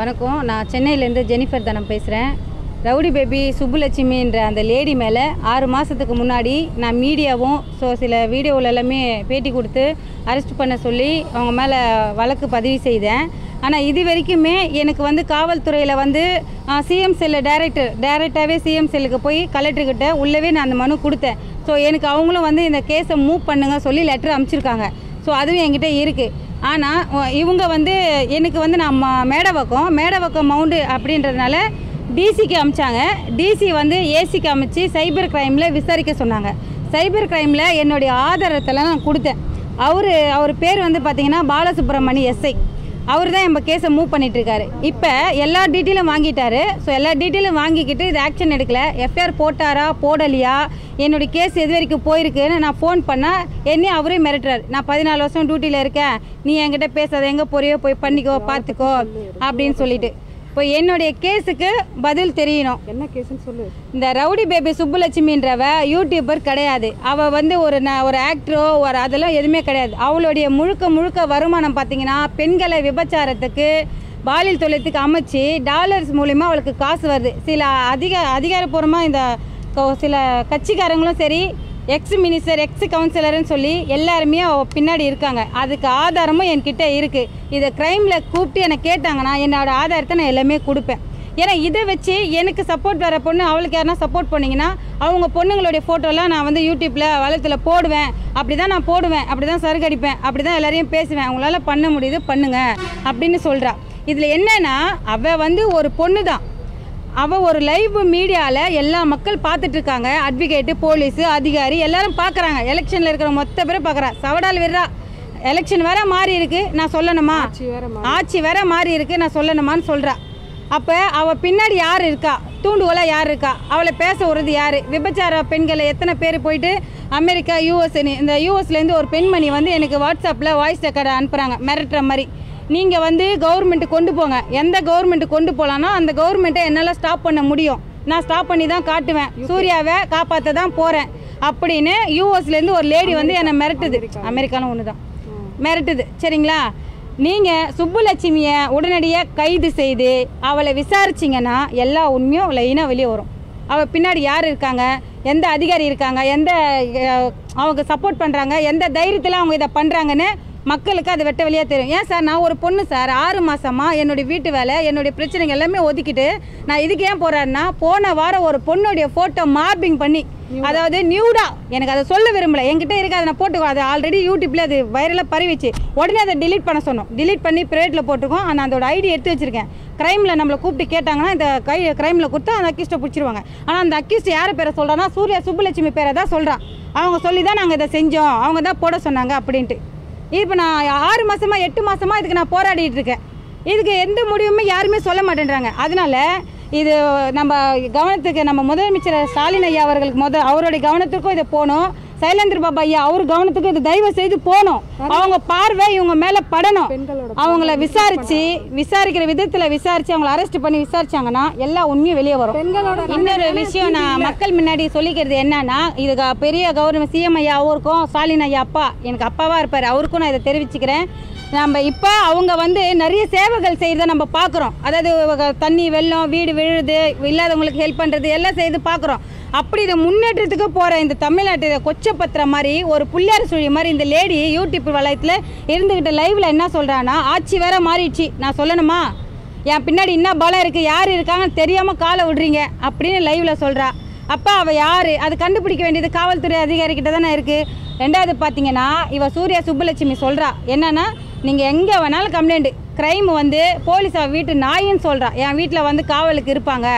வணக்கம். நான் சென்னையிலேருந்து ஜெனிஃபர் தனம் பேசுகிறேன் ரவுடி பேபி சுப்புலட்சுமின்ற அந்த லேடி மேலே ஆறு மாதத்துக்கு முன்னாடி நான் மீடியாவும் ஸோ சில வீடியோவில் எல்லாமே பேட்டி கொடுத்து அரெஸ்ட் பண்ண சொல்லி அவங்க மேலே வழக்கு பதிவு செய்தேன். ஆனால் இது வரைக்குமே எனக்கு வந்து காவல்துறையில் வந்து சிஎம் செல்லு டைரக்டர் டைரெக்டாகவே சிஎம் செல்லுக்கு போய் கலெக்டர்கிட்ட உள்ளவே நான் அந்த மனு கொடுத்தேன். ஸோ எனக்கு அவங்களும் வந்து இந்த கேஸை மூவ் பண்ணுங்க சொல்லி லெட்டர் அனுப்பிச்சிருக்காங்க ஸோ அதுவும் என்கிட்ட இருக்குது ஆனால் இவங்க வந்து எனக்கு வந்து நான் ம- மேடவக்கம் மவுண்டு அப்படின்றதுனால டிசிக்கு அமிச்சாங்க. டிசி வந்து ஏசிக்கு அமைச்சு சைபர் கிரைமில் விசாரிக்க சொன்னாங்க. சைபர் கிரைமில் என்னுடைய ஆதாரத்தெல்லாம் நான் கொடுத்தேன். அவர் அவர் பேர் வந்து பார்த்திங்கன்னா பாலசுப்ரமணி எஸ்ஐ அவர் தான் நம்ம கேஸை மூவ் பண்ணிட்டுருக்காரு. இப்போ எல்லா டீட்டெயிலும் வாங்கிட்டாரு. ஸோ எல்லா டீட்டெயிலும் வாங்கிக்கிட்டு இது ஆக்ஷன் எடுக்கல. எஃப்ஐஆர் போட்டாரா போடலையா? என்னுடைய கேஸ் எது வரைக்கும் போயிருக்குன்னு நான் ஃபோன் பண்ணால் என்னையும் அவரே மிரட்டுறாரு. நான் பதினாலு வருஷம் டியூட்டியில் இருக்கேன். நீ என்கிட்ட பேசாத. எங்கே போறியோ போய் பண்ணிக்கோ பார்த்துக்கோ அப்படின்னு சொல்லிட்டு. இப்போ என்னுடைய கேஸுக்கு பதில் தெரியணும். என்ன கேஸ்னு சொல்லு. இந்த ரவுடி பேபி சுப்புலட்சுமின்றவ யூடியூபர் கிடையாது. அவள் வந்து ஒரு ந ஒரு ஆக்டரோ ஒரு அதெல்லாம் எதுவுமே கிடையாது. அவளுடைய முழுக்க முழுக்க வருமானம் பார்த்தீங்கன்னா பெண்களை விபச்சாரத்துக்கு பாலியல் தொழிலத்துக்கு அமைச்சு டாலர்ஸ் மூலிமா அவளுக்கு காசு வருது. சில அதிக அதிகாரப்பூர்வமாக இந்த சில கட்சிக்காரங்களும் சரி எக்ஸ் மினிஸ்டர் எக்ஸ் கவுன்சிலர்னு சொல்லி எல்லாருமே அவள் பின்னாடி இருக்காங்க. அதுக்கு ஆதாரமும் என்கிட்ட இருக்குது இதை க்ரைமில் கூப்பிட்டு என்னை கேட்டாங்கன்னா என்னோட ஆதாரத்தை நான் எல்லாமே கொடுப்பேன். ஏன்னா இதை வச்சு எனக்கு சப்போர்ட் வர பொண்ணு அவளுக்கு யாருனா சப்போர்ட் பண்ணிங்கன்னா அவங்க பொண்ணுங்களுடைய ஃபோட்டோலாம் நான் வந்து யூடியூப்பில் வளத்தில் போடுவேன். அப்படி தான் நான் போடுவேன். அப்படி தான் சருகடிப்பேன் அப்படி தான் எல்லாரையும் பேசுவேன். அவங்களால பண்ண முடியுது பண்ணுங்க. அப்படின்னு சொல்கிறா இதில் என்னென்னா அவள் வந்து ஒரு பொண்ணு தான் அவள் ஒரு லைவ் மீடியாவில் எல்லா மக்கள் பார்த்துட்டு இருக்காங்க அட்வொகேட்டு போலீஸு அதிகாரி எல்லாரும் பார்க்குறாங்க. எலெக்ஷனில் இருக்கிற மொத்த பேரும் பார்க்குறா. சவடால் விடுறா. எலெக்ஷன் வேற மாறி இருக்கு. நான் சொல்லணுமா? ஆட்சி வேற மாறி. இருக்கு. நான் சொல்லணுமான்னு சொல்றா. அப்ப அவ பின்னாடி யார் இருக்கா? தூண்டுகோலா யார் இருக்கா? அவளை பேச விடுறது யாரு? விபச்சார பெண்களை எத்தனை பேர் போயிட்டு அமெரிக்கா யூஎஸ் இந்த யூஎஸ்லேருந்து ஒரு பெண்மணி வந்து எனக்கு வாட்ஸ்அப்பில் வாய்ஸ் ரெக்கார்டை அனுப்புகிறாங்க மிரட்டுற மாதிரி. நீங்கள் வந்து கவர்மெண்ட் கொண்டு போங்க. எந்த கவர்மெண்ட் கொண்டு போகலான்னா அந்த கவர்மெண்ட்டை என்னால் ஸ்டாப் பண்ண முடியும். நான் ஸ்டாப் பண்ணி தான் காட்டுவேன். சூர்யாவை காப்பாற்ற தான் போகிறேன் அப்படின்னு யூஎஸ்லேருந்து ஒரு லேடி வந்து என்னை மிரட்டுது. அமெரிக்காலும் ஒன்று தான் மிரட்டுது. சரிங்களா? நீங்கள் சுப்புலட்சுமியை உடனடியாக கைது செய்து அவளை விசாரிச்சிங்கன்னா எல்லா உண்மையும் லைனாக வெளியே வரும். அவள் பின்னாடி யார் இருக்காங்க? எந்த அதிகாரி இருக்காங்க? எந்த அவங்க சப்போர்ட் பண்ணுறாங்க எந்த தைரியத்தில் அவங்க இதை பண்ணுறாங்கன்னு மக்களுக்கு அது வெட்ட வெளியாக தெரியும். ஏன் சார்? நான் ஒரு பொண்ணு சார். ஆறு மாசமா என்னுடைய வீட்டு வேலை என்னுடைய பிரச்சனைகள் எல்லாமே ஒதுக்கிட்டு நான் இதுக்கு ஏன் போறேன்னா போன வாரம் ஒரு பொண்ணுடைய ஃபோட்டோ மார்பிங் பண்ணி அதாவது நியூடா. எனக்கு அதை சொல்ல விரும்பல. என்கிட்ட இருக்கு அதை நான் போட்டுக்கோ. அது ஆல்ரெடி யூடியூப்ல அது வைரலாக பரவிச்சு. உடனே அதை delete பண்ண சொன்னோம். delete பண்ணி ப்ரைவேட்டில் போட்டிருக்கோம். ஆனால் அதோட ஐடி எடுத்து வச்சிருக்கேன். கிரைமில் நம்மளை கூப்பிட்டு கேட்டாங்கன்னா இந்த கை கிரைமில் கொடுத்தா அந்த அக்யூஸ்ட்டை பிடிச்சிருவாங்க. ஆனால் அந்த அக்யூஸ்ட் யார் பேரை சொல்கிறான்னா சூர்யா சுப்புலட்சுமி பேரை தான் சொல்கிறான் அவங்க சொல்லி தான் நாங்கள் இதை செஞ்சோம். அவங்க தான் போட சொன்னாங்க அப்படின்ட்டு. இப்போ நான் ஆறு மாதமாக எட்டு மாதமாக இதுக்கு நான் போராடிட்டு இருக்கேன். இதுக்கு எந்த முடிவுமே யாருமே சொல்ல மாட்டேன்றாங்க. அதனால இது நம்ம கவனத்துக்கு நம்ம முதலமைச்சர் ஸ்டாலின் ஐயா அவர்களுக்கு முத அவருடைய கவனத்துக்கும் இதை போகணும். சைலேந்திர பாபா ஐயா அவர் கவனத்துக்கு இது தயவு செய்து போகணும். அவங்க பார்வை இவங்க மேல படணும். அவங்கள விசாரிச்சு விசாரிக்கிற விதத்துல விசாரிச்சு அவங்கள அரெஸ்ட் பண்ணி விசாரிச்சாங்கன்னா எல்லா உண்மையும் வெளியே வரும். இன்னொரு விஷயம் நான் மக்கள் முன்னாடி சொல்லிக்கிறது என்னன்னா இது பெரிய கவர்மெண்ட் சிஎம் ஐயா அவருக்கும் ஸ்டாலின் ஐயா அப்பா எனக்கு அப்பாவா இருப்பார். அவருக்கும் நான் இதை தெரிவிச்சுக்கிறேன். நம்ம இப்போ அவங்க வந்து நிறைய சேவைகள் செய்கிறத நம்ம பார்க்குறோம் அதாவது தண்ணி வெள்ளம் வீடு விழுது இல்லாதவங்களுக்கு ஹெல்ப் பண்ணுறது எல்லாம் செய்து பார்க்குறோம் அப்படி இதை முன்னேற்றத்துக்கு போகிற இந்த தமிழ்நாட்டு கொச்சப்பத்திர கொச்சப்படுத்துற மாதிரி ஒரு புள்ளியார் சுழி மாதிரி இந்த லேடி யூடியூப் வளையத்தில் இருந்துக்கிட்ட லைவில் என்ன சொல்கிறான்னா ஆட்சி வேற மாறிடுச்சு. நான் சொல்லணுமா? என் பின்னாடி என்ன பலம் இருக்குது யார் இருக்காங்கன்னு தெரியாமல் காலை விடுறீங்க அப்படின்னு லைவில் சொல்கிறா அப்போ அவள் யார்? அது கண்டுபிடிக்க வேண்டியது காவல்துறை அதிகாரிக்கிட்ட தானே இருக்குது ரெண்டாவது பார்த்தீங்கன்னா இவ சூர்யா சுப்புலட்சுமி சொல்கிறா என்னன்னா நீங்கள் எங்கே வேணாலும் கம்ப்ளைண்ட் க்ரைம் வந்து போலீஸ் வீட்டு நாயின்னு சொல்கிறா என் வீட்டில் வந்து காவலுக்கு இருப்பாங்க.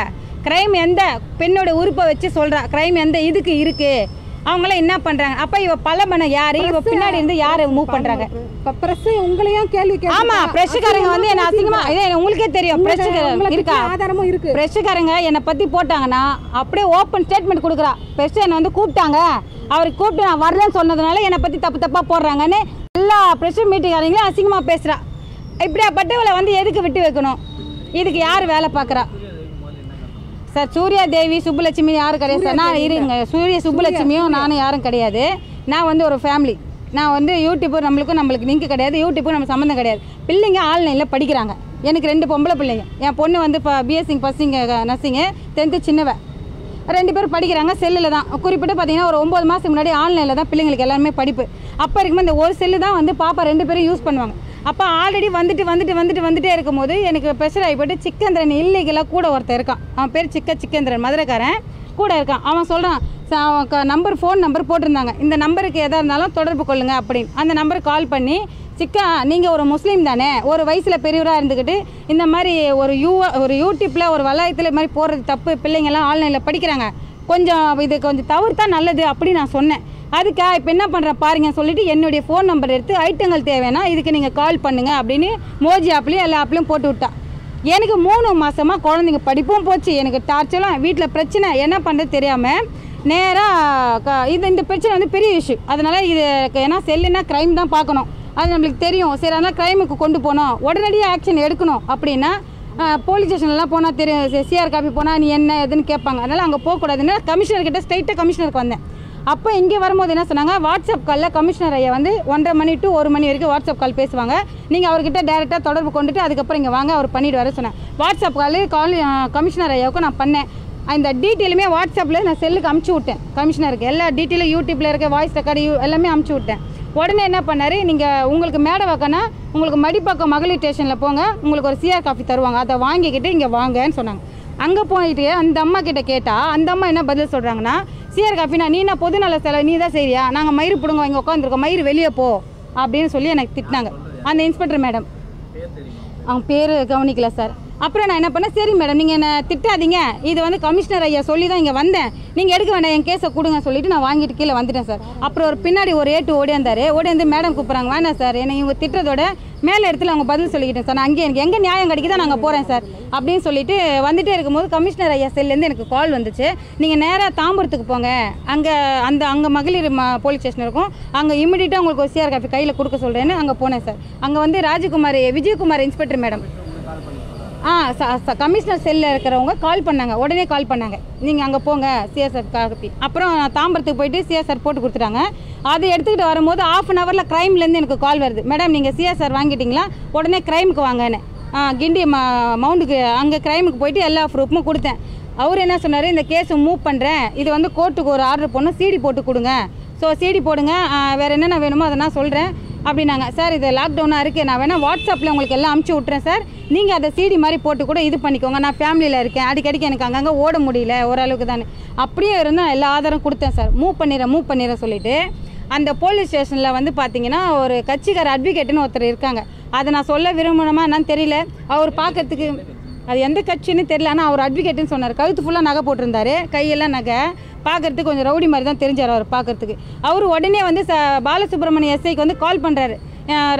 க்ரைம் எந்த பெண்ணோட உறுப்பை வச்சு சொல்கிறா க்ரைம் எந்த இதுக்கு இருக்குது அவங்களாம் என்ன பண்ணுறாங்க அப்போ இவ பல பண்ண யார்? இவ பின்னாடி இருந்து யார் மூவ் பண்ணுறாங்க இப்ப பிரஸ் உங்களையும் கேள்வி ஆமா கேட்டிருக்கா. பிரஷுக்காரங்க வந்து என்ன அசிங்கமா இதே உங்களுக்கே தெரியும். உங்களுக்கு இருக்கா? ஆதாரமும் இருக்கு. பிரஷுக்காரங்க என்னை பத்தி போட்டாங்கன்னா அப்படியே ஓப்பன் ஸ்டேட்மெண்ட் கொடுக்குறா. பிரஷ் என்னை வந்து கூப்பிட்டாங்க. அவருக்கு கூப்பிட்டு நான் வரலன்னு சொன்னதுனால என்னை பத்தி தப்பு தப்பா போடுறாங்கன்னு எல்லா பிரஷ் மீட்டிங்காரங்களும் அசிங்கமா பேசுறா. இப்படியாப்பட்டவளை வந்து எதுக்கு விட்டு வைக்கணும்? இதுக்கு யார் வேலை பார்க்குறா? சார் சூர்யா தேவி சுப்புலட்சுமி யாரும் கிடையாது சார். நான் இருங்க. சூரிய சுப்புலட்சுமியும் நானும் யாரும் கிடையாது. நான் வந்து ஒரு ஃபேமிலி நான் வந்து யூடியூப்பு நம்மளுக்கும் நம்மளுக்கு லிங்க் கிடையாது. யூடியூப்பும் நம்ம சம்மந்தம் கிடையாது. பிள்ளைங்க ஆன்லைனில் படிக்கிறாங்க. எனக்கு ரெண்டு பொம்பளை பிள்ளைங்க. என் பொண்ணு வந்து இப்போ பிஎஸ்சி பர்சிங்க நர்சிங்கு டென்த்து சின்னவ. ரெண்டு பேரும் படிக்கிறாங்க செல்லில் தான். குறிப்பிட்டு பார்த்தீங்கன்னா ஒரு ஒம்பது மாதத்துக்கு முன்னாடி ஆன்லைனில் தான் பிள்ளைங்களுக்கு எல்லாருமே படிப்பு. அப்போ இருக்கும்போது இந்த ஒரு செல்லு தான் வந்து பாப்பா ரெண்டு பேரும் யூஸ் பண்ணுவாங்க. அப்போ ஆல்ரெடி வந்துட்டு வந்துட்டு வந்துட்டு வந்துட்டே இருக்கும்போது எனக்கு ப்ரெஷர் ஆகிப்போட்டு சிக்கந்திரன் இல்லீகலாக கூட ஒருத்தன் இருக்கான். அவன் பேர் சிக்க சிக்கந்திரன் மதுரைக்காரன். கூட இருக்கான். அவன் சொல்கிறான் நம்பர் ஃபோன் நம்பர் போட்டிருந்தாங்க. இந்த நம்பருக்கு எதாக இருந்தாலும் தொடர்பு கொள்ளுங்க அப்படின்னு அந்த நம்பருக்கு கால் பண்ணி சிக்கா நீங்கள் ஒரு முஸ்லீம் தானே? ஒரு வயசில் பெரியவராக இருந்துக்கிட்டு இந்த மாதிரி ஒரு யூ ஒரு யூடியூப்பில் ஒரு வலாயத்தில் இது மாதிரி போடுறது தப்பு பிள்ளைங்கள்லாம் ஆன்லைனில் படிக்கிறாங்க. கொஞ்சம் இது கொஞ்சம் தவிர்த்தா நல்லது அப்படி நான் சொன்னேன். அதுக்கா இப்போ என்ன பண்ணுறேன் பாருங்க சொல்லிவிட்டு என்னுடைய ஃபோன் நம்பர் எடுத்து ஐட்டங்கள் தேவைன்னா இதுக்கு நீங்கள் கால் பண்ணுங்கள் அப்படின்னு மோஜி ஆப்லேயும் எல்லா ஆப்லேயும் போட்டு விட்டா. எனக்கு மூணு மாதமாக குழந்தைங்க படிப்பும் போச்சு. எனக்கு டார்ச்சரும் வீட்டில் பிரச்சனை. என்ன பண்ணுறது தெரியாமல் நேராக இது இந்த பிரச்சனை வந்து பெரிய இஷ்யூ அதனால் இது ஏன்னா செல்லுனா க்ரைம் தான் பார்க்கணும். அது நம்மளுக்கு தெரியும். சரி அதனால் க்ரைமுக்கு கொண்டு போகணும். உடனடியாக ஆக்ஷன் எடுக்கணும் அப்படின்னா போலீஸ் ஸ்டேஷன்லாம் போனால் தெரியும் சிஆர் காப்பி போனால் நீ என்ன எதுன்னு கேட்பாங்க. அதனால் அங்கே போகக்கூடாதுன்னா கமிஷனர்கிட்ட ஸ்ட்ரைட்டாக கமிஷனருக்கு வந்தேன். அப்போ இங்கே வரும்போது என்ன சொன்னாங்க? வாட்ஸ்அப் காலில் கமிஷனர் ஐயா வந்து ஒன்றரை மணி டு ஒரு மணி வரைக்கும் வாட்ஸ்அப் கால் பேசுவாங்க. நீங்கள் அவர்கிட்ட டேரெக்டாக தொடர்பு கொண்டுட்டு அதுக்கப்புறம் இங்கே வாங்க அவர் பண்ணிவிடுவாரு சொன்னேன். வாட்ஸ்அப் கால் கால் கமிஷனர் ஐயாவுக்கும் நான் பண்ணேன். இந்த டீட்டெயிலுமே வாட்ஸ்அப்பில் நான் செல்லுக்கு அமுச்சு விட்டேன். கமிஷனருக்கு. எல்லா டீட்டெயிலும் யூடியூப்பில் இருக்க வாய்ஸ் ரெக்கார்டு எல்லாமே அமுச்சு விட்டேன். உடனே என்ன பண்ணார்? நீங்கள் உங்களுக்கு மேடை வைக்கனா உங்களுக்கு மடிப்பாக்கம் மகளிர் ஸ்டேஷனில் போங்க. உங்களுக்கு ஒரு சிஆர் காஃபி தருவாங்க. அதை வாங்கிக்கிட்டு இங்கே வாங்கன்னு சொன்னாங்க. அங்கே போயிட்டு அந்த அம்மா கிட்ட கேட்டால் அந்த அம்மா என்ன பதில் சொல்கிறாங்கன்னா சிஆர் காஃபினா நீ நான் பொது செலவு நீ தான் செய்றியா? நாங்கள் மயிறு பிடுங்க இங்கே உட்காந்துருக்கோம் மயிறு வெளியே போ. அப்படின்னு சொல்லி எனக்கு திட்டினாங்க. அந்த இன்ஸ்பெக்டர் மேடம் அவங்க பேர் கவனிக்கல சார் அப்புறம் நான் என்ன பண்ணேன்? சரி மேடம் நீங்கள் என்ன திட்டாதீங்க. இது வந்து கமிஷனர் ஐயா சொல்லி தான் இங்கே வந்தேன். நீங்கள் எடுக்க வேண்டாம் என் கேஸை கொடுங்க சொல்லிட்டு நான் வாங்கிட்டு கீழே வந்துட்டேன் சார். அப்புறம் ஒரு பின்னாடி ஒரு ஏட்டு ஓடியாந்தாரு ஓடியாந்து மேடம் கூப்பிட்றாங்க வேணாம் சார். என்னை இவங்க திட்டுறதோட மேலே இடத்துல அவங்க பதில் சொல்லிக்கிட்டேன் சார். நான் அங்கே எனக்கு எங்கே நியாயம் கிடைக்குதோ நாங்கள் போகிறேன் சார் அப்படின்னு சொல்லிட்டு வந்துட்டே இருக்கும்போது கமிஷனர் ஐயா செல்லேருந்து எனக்கு கால் வந்துச்சு. நீங்கள் நேராக தாம்பரத்துக்கு போங்க. அங்கே அந்த அங்கே மகளிர் ம போலீஸ் ஸ்டேஷன் இருக்கும். அங்கே இமிடியட்டாக உங்களுக்கு ஒரு சிஆர் காப்பி கையில் கொடுக்க சொல்கிறேன்னு அங்கே போனேன் சார். அங்கே வந்து ராஜகுமார் விஜயகுமார் இன்ஸ்பெக்டர் மேடம் ஆ ச ச- கமிஷனர் செல்லில் இருக்கிறவங்க கால் பண்ணாங்க. உடனே கால் பண்ணாங்க. நீங்கள் அங்கே போங்க சிஎஸ்ஆர் காப்பி. அப்புறம் நான் தாம்பரத்துக்கு போயிட்டு சிஎஸ்ஆர் போட்டு கொடுத்துட்டாங்க. அதை எடுத்துக்கிட்டு வரும்போது ஆஃப் அன் ஹவரில் க்ரைம்லேருந்து எனக்கு கால் வருது. மேடம் நீங்கள் சிஎஸ்ஆர் வாங்கிட்டீங்களா? உடனே க்ரைமுக்கு வாங்கன்னு. ஆ, கிண்டி ம மவுண்டுக்கு அங்கே க்ரைமுக்கு போயிட்டு எல்லா ப்ரூஃபும் கொடுத்தேன். அவர் என்ன சொன்னார்? இந்த கேஸை மூவ் பண்ணுறேன் இது வந்து கோர்ட்டுக்கு ஒரு ஆர்டர் போடணும். சிடி போட்டு கொடுங்க. ஸோ சிடி போடுங்க. வேறு என்னென்ன வேணுமோ அதை நான் சொல்கிறேன் அப்படின்னாங்க. சார் இது லாக்டவுனாக இருக்குது நான் வேணால் வாட்ஸ்அப்பில் உங்களுக்கு எல்லாம் அமுச்சு விட்றேன் சார். நீங்கள் அதை சீடி மாதிரி போட்டு கூட இது பண்ணிக்கோங்க. நான் ஃபேமிலியில் இருக்கேன். அடிக்கடிக்கு எனக்கு அங்கங்கே ஓட முடியல ஓரளவுக்கு தானே. அப்படியே இருந்தால் எல்லா ஆதாரம் கொடுத்தேன் சார். மூவ் பண்ணிடுறேன் மூவ் பண்ணிடுறேன் சொல்லிவிட்டு அந்த போலீஸ் ஸ்டேஷனில் வந்து பார்த்தீங்கன்னா ஒரு கட்சிக்கார அட்வொகேட்டுன்னு ஒருத்தர் இருக்காங்க. அதை நான் சொல்ல விரும்பணுமா என்னன்னு தெரியல. அவர் பார்க்கறதுக்கு அது எந்த கட்சின்னு தெரியல ஆனால் அவர் அட்வொகேட்னு சொன்னார். கழுத்து ஃபுல்லாக நகை போட்டிருந்தாரு. கையெல்லாம் நகை. பார்க்கறதுக்கு கொஞ்சம் ரவுடி மாதிரி தான் தெரிஞ்சார் அவர் பார்க்கறதுக்கு அவர் உடனே வந்து ச பாலசுப்ரமணிய எஸ்ஐக்கு வந்து கால் பண்ணுறாரு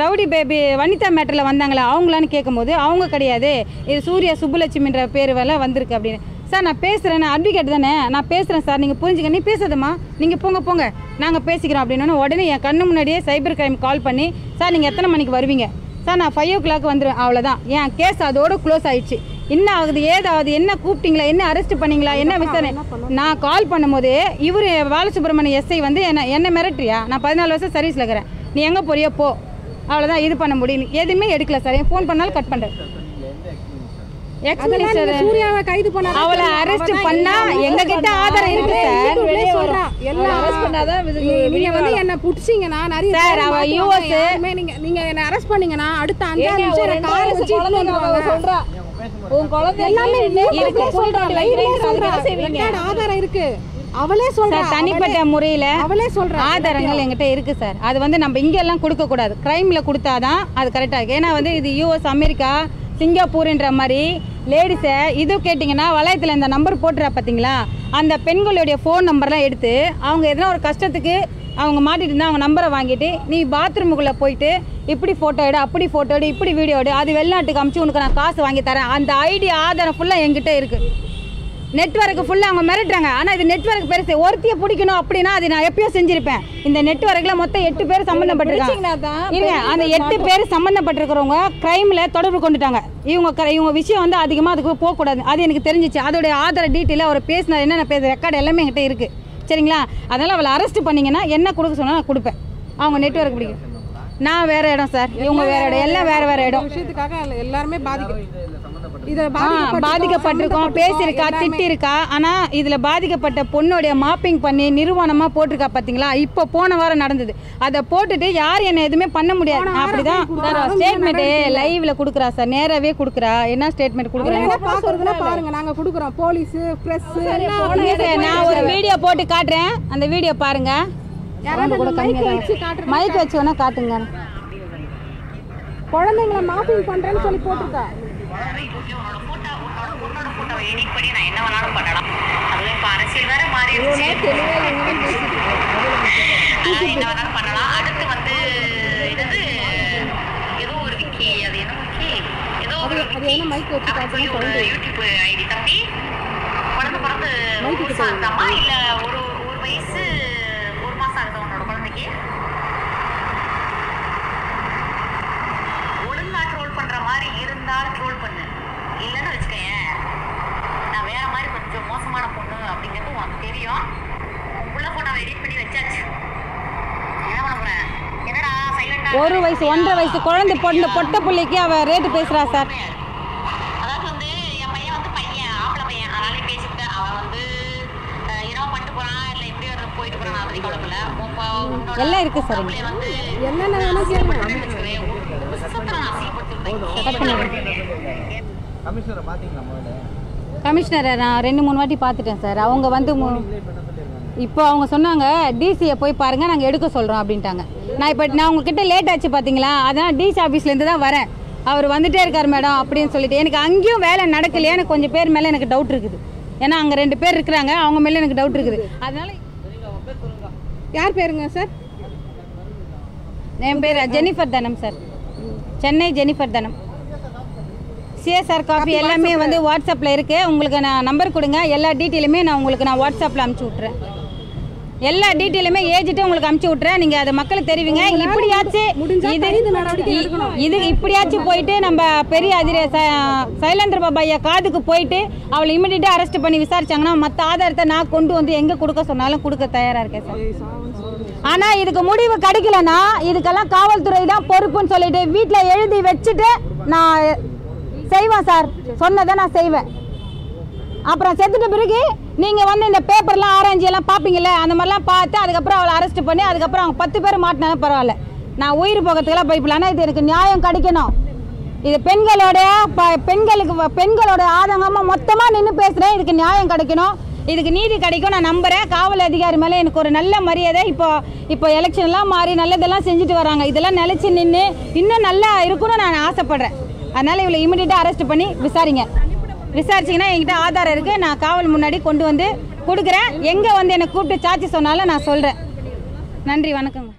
ரவுடி பேபி வனிதா மேட்டரில் வந்தாங்களா அவங்களான்னு கேட்கும்போது அவங்க கிடையாது. இது சூர்யா சுப்புலட்சுமின்ற பேர் வேலை வந்திருக்கு அப்படின்னு. சார் நான் பேசுகிறேன் நான் அட்வொகேட் தானே. நான் பேசுகிறேன் சார் நீங்கள் புரிஞ்சுக்க நீ பேசாதம்மா. நீங்கள் போங்க போங்க. நாங்கள் பேசிக்கிறோம் அப்படின்னோடனே உடனே என் கண்ணு முன்னாடியே சைபர் கிரைம் கால் பண்ணி சார் நீங்கள் எத்தனை மணிக்கு வருவீங்க? சார் நான் ஃபைவ் ஓ கிளாக் வந்துடுவேன் அவ்வளோதான் என் கேஸ் அதோட க்ளோஸ் ஆயிடுச்சு. என்ன ஆகுது ஏதாவது என்ன கூப்பிட்டீங்களா? என்ன அரெஸ்ட் பண்ணீங்களா? என்ன விசாரணை? நான் கால் பண்ணும்போது இவர் பாலசுப்ரமணிய எஸ்ஐ வந்து என்ன என்ன மிரட்டுறியா? நான் பதினாலு வருஷம் சர்வீஸில் இருக்கிறேன். நீ எங்கே போறியோ போ. அவ்வளோதான் இது பண்ண முடியும் எதுவுமே எடுக்கல சார் என் ஃபோன் பண்ணாலும் கட் பண்ணுறேன் சூர்யாவை கைது பண்ணா அவளை அரெஸ்ட் பண்ணா எங்க கிட்ட ஆதாரம் இருக்கு சார் வெளியே சொல்றா. எல்லா- arrest பண்ணாதான் நீங்க வந்து என்ன புடிச்சீங்கன்னா நிறைய சார், அவ நீங்க நீங்க என்ன அரெஸ்ட் பண்ணீங்கன்னா அடுத்த அஞ்சாறு நிமிஷம் காரை வச்சு. சொல்றா. உன் குழந்தை எல்லாமே இருக்கு. ஆதாரம் இருக்கு? அவளே சொல்றா சார் தனிப்பட்ட முறையில் அவளே சொல்றா. ஆதாரங்கள் எங்கிட்ட இருக்கு சார். அது வந்து நம்ம இங்கெல்லாம் கொடுக்க கூடாது. கிரைம்ல கொடுத்தாதான் அது கரெக்டாக இருக்கு. ஏன்னா வந்து இது யூஎஸ் அமெரிக்கா சிங்கப்பூர்ன்ற மாதிரி லேடிஸை இது கேட்டிங்கன்னா வளையத்தில் இந்த நம்பர் போட்டுறா பார்த்தீங்களா அந்த பெண்களுடைய ஃபோன் நம்பர்லாம் எடுத்து அவங்க எதனா ஒரு கஷ்டத்துக்கு அவங்க மாட்டிட்டு இருந்தால் அவங்க நம்பரை வாங்கிட்டு நீ பாத்ரூமுக்குள்ளே போயிட்டு இப்படி ஃபோட்டோ எடு அப்படி ஃபோட்டோ எடு இப்படி வீடியோ எடு அது வெளிநாட்டுக்கு அமுச்சு உனக்கு நான் காசு வாங்கி தரேன். அந்த ஐடி ஆதாரம் ஃபுல்லாக எங்கிட்ட இருக்குது நெட்வொர்க்கு ஃபுல்லாக அவங்க மிரட்டுறாங்க. ஆனால் இது நெட்வொர்க் பெருசு. ஒருத்தியை பிடிக்கணும் அப்படின்னா அது நான் எப்பயோ செஞ்சிருப்பேன். இந்த நெட்வொர்க்கில் மொத்தம் எட்டு பேர் சம்மந்தப்பட்டிருக்காங்க இருங்க அந்த எட்டு பேர் சம்மந்தப்பட்டிருக்கிறவங்க க்ரைமில் தொடர்பு கொண்டுட்டாங்க. இவங்க இவங்க விஷயம் வந்து அதிகமாக அதுக்கு போகக்கூடாது அது எனக்கு தெரிஞ்சிச்சு. அதோடைய ஆதார டீட்டெயிலாக அவர் பேசினார் என்னென்ன பேச ரெக்கார்டு எல்லாமே என்கிட்ட இருக்குது சரிங்களா? அதனால் அவளை அரெஸ்ட் பண்ணீங்கன்னா என்ன கொடுக்க சொன்னால் நான் கொடுப்பேன். அவங்க நெட்வொர்க் பிடிக்கும் நான் வேற இடம் சார் இவங்க வேற இடம். எல்லாம் வேற வேற இடம். விஷயத்துக்காக எல்லா- எல்லாருமே பாதிக்க இத ஆ, பாதிக்கப்பட்டிருக்கோம். பேசியிருக்கா திட்டிருக்கா ஆனா இதுல பாதிக்கப்பட்ட பொண்ணுடைய மாப்பிங் பண்ணி நிறுவனமா போட்டிருக்கா பாத்தீங்களா இப்போ போன வாரம் நடந்தது. அதை போட்டுட்டு யார் என்ன எதுவுமே பண்ண முடியாது. அப்படிதான். சார் ஸ்டேட்மெண்ட் லைவ்ல குடுக்குறா சார். நேராவே குடுக்குறா. என்ன ஸ்டேட்மெண்ட் குடுக்குறா பாருங்க நாங்க குடுக்குறோம். போலீஸ் பிரஸ் நான் ஒரு வீடியோ போட்டு காட்டுறேன். அந்த வீடியோ பாருங்க. மைக் வச்சு வேணா காட்டுங்க. குழந்தைங்களை மாப்பிங் பண்றேன்னு சொல்லி போட்டிருக்கா. உன்னோட போட்டோ உன்னோட பொண்ணோட போட்டோவை எடிட் பண்ணி நான் என்ன வேணாலும் பண்ணலாம். அதுவும் இப்போ அரசியல் வேற மாறிடுச்சு அதனால என்ன வேணாலும் பண்ணலாம். அடுத்து வந்து என்னது ஏதோ ஒரு விக்கி அது என்ன விக்கி? ஏதோ ஒரு சொல்லி யூடியூப் ஐடி தம்பி குழந்தை பிறந்து ஆகுதாம்மா இல்ல ஒரு ஒரு வயசு ஒரு மாசம் ஆகுதா உன்னோட குழந்தைக்கு ஒழுங்கா ட்ரோல் பண்ற மாதிரி இருந்தாலும் ட்ரோல் பண்ணு இல்லைன்னு வச்சுக்கயேன் நான் வேற மாதிரி பொண்ணு அப்படிங்கிறது உனக்கு தெரியும். உன் புள்ள போட்டோ எடிட் பண்ணி வச்சாச்சு. என்ன பண்ண போறேன் என்னடா சைலண்டா ஒரு வயசு ஒன்றரை வயசு குழந்தை பொண்ணு பொட்ட பிள்ளைக்கு அவ ரேட்டு பேசுறா சார் அதாவது வந்து என் பையன் வந்து பையன் ஆம்பளை பையன். அதனாலே பேசிக்கிட்டேன் அவன் வந்து இரவு பண்ணிட்டு போறான் இல்ல எப்படி போயிட்டு போறான் ப- உன்னோட எல்லாம் இருக்கு சார் வந்து என்னென்ன வேணா கேளுங்க. கமிஷனரை முதல்ல? கமிஷனரை நான் ரெண்டு மூணு வாட்டி பார்த்துட்டேன் சார். அவங்க வந்து மு- இப்போ அவங்க சொன்னாங்க டிசியை போய் பாருங்க நாங்கள் எடுக்க சொல்கிறோம் அப்படின்ட்டாங்க. நான் இப்போ நான் உங்ககிட்ட லேட் ஆச்சு பார்த்தீங்களா அதனால் டிசி ஆஃபீஸ்லேருந்து தான் வரேன். அவர் வந்துட்டே இருக்கார் மேடம் அப்படின்னு சொல்லிட்டு. எனக்கு அங்கேயும் வேலை நடக்கலையே எனக்கு கொஞ்சம் பேர் மேலே எனக்கு டவுட் இருக்குது. ஏன்னா அங்கே ரெண்டு பேர் இருக்கிறாங்க அவங்க மேலே எனக்கு டவுட் இருக்குது. அதனால யார் பேருங்க சார்? என் பேர் Jennifer Dhanam sir. Chennai Jennifer Dhanam. CSR copy எல்லாமே வந்து வாட்ஸ்அப்பில் இருக்குது உங்களுக்கு நான் நம்பர் கொடுங்க. எல்லா டீட்டெயிலுமே நான் உங்களுக்கு நான் வாட்ஸ்அப்பில் அனுப்பிச்சி விட்றேன் எல்லா டீட்டெயிலுமே ஏஜிட்டு உங்களுக்கு அனுப்பிச்சி விட்றேன் நீங்கள் அதை மக்களுக்கு தெரிவிங்க. இப்படியாச்சும் முடிஞ்சா இது. இது இப்படியாச்சும் போயிட்டு நம்ம பெரிய அதிர சைலேந்திர பாபா ஐயா காதுக்கு போயிட்டு அவளை இமிடியேட்டாக அரெஸ்ட் பண்ணி விசாரிச்சாங்கன்னா மற்ற ஆதாரத்தை நான் கொண்டு வந்து எங்கே கொடுக்க சொன்னாலும் கொடுக்க தயாராக இருக்கேன் சார். ஆனா இதுக்கு முடிவு கிடைக்கலனா இதுக்கெல்லாம் காவல்துறை தான் பொறுப்புன்னு சொல்லிட்டு வீட்டில் எழுதி வச்சுட்டு நான் செய்வேன் சார். சொன்னதை நான் செய்வேன். அப்புறம் செத்துட்ட பிறகு நீங்கள் வந்து இந்த பேப்பர்லாம் ஆராய்ச்சி எல்லாம் பார்ப்பீங்கல்ல அந்த மாதிரிலாம் பார்த்து அதுக்கப்புறம் அவளை அரெஸ்ட் பண்ணி அதுக்கப்புறம் அவங்க பத்து பேர் மாட்டினாலும் பரவாயில்ல. நான் உயிர் போகிறதுக்கெல்லாம் பயப்படல. இது எனக்கு நியாயம் கிடைக்கணும். இது பெண்களோட ப- பெண்களுக்கு பெண்களோட ஆதங்கமாக மொத்தமாக நின்று பேசுகிறேன் இதுக்கு நியாயம் கிடைக்கணும். இதுக்கு நீதி கிடைக்கும். நான் நம்புகிறேன் காவல் அதிகாரி மேலே எனக்கு ஒரு நல்ல மரியாதை. இப்போ இப்போ எலெக்ஷன்லாம் மாறி நல்லதெல்லாம் செஞ்சுட்டு வராங்க. இதெல்லாம் நிலச்சி நின்று இன்னும் நல்லா இருக்கும்னு நான் ஆசைப்பட்றேன். அதனால் இவளை இமிடியேட்டாக அரெஸ்ட் பண்ணி விசாரிங்க. விசாரிச்சிங்கன்னா என்கிட்ட ஆதாரம் இருக்குது நான் காவல் முன்னாடி கொண்டு வந்து கொடுக்குறேன். எங்கே வந்து என்னை கூப்பிட்டு சாட்சி சொன்னாலும் நான் சொல்கிறேன் நன்றி வணக்கங்க.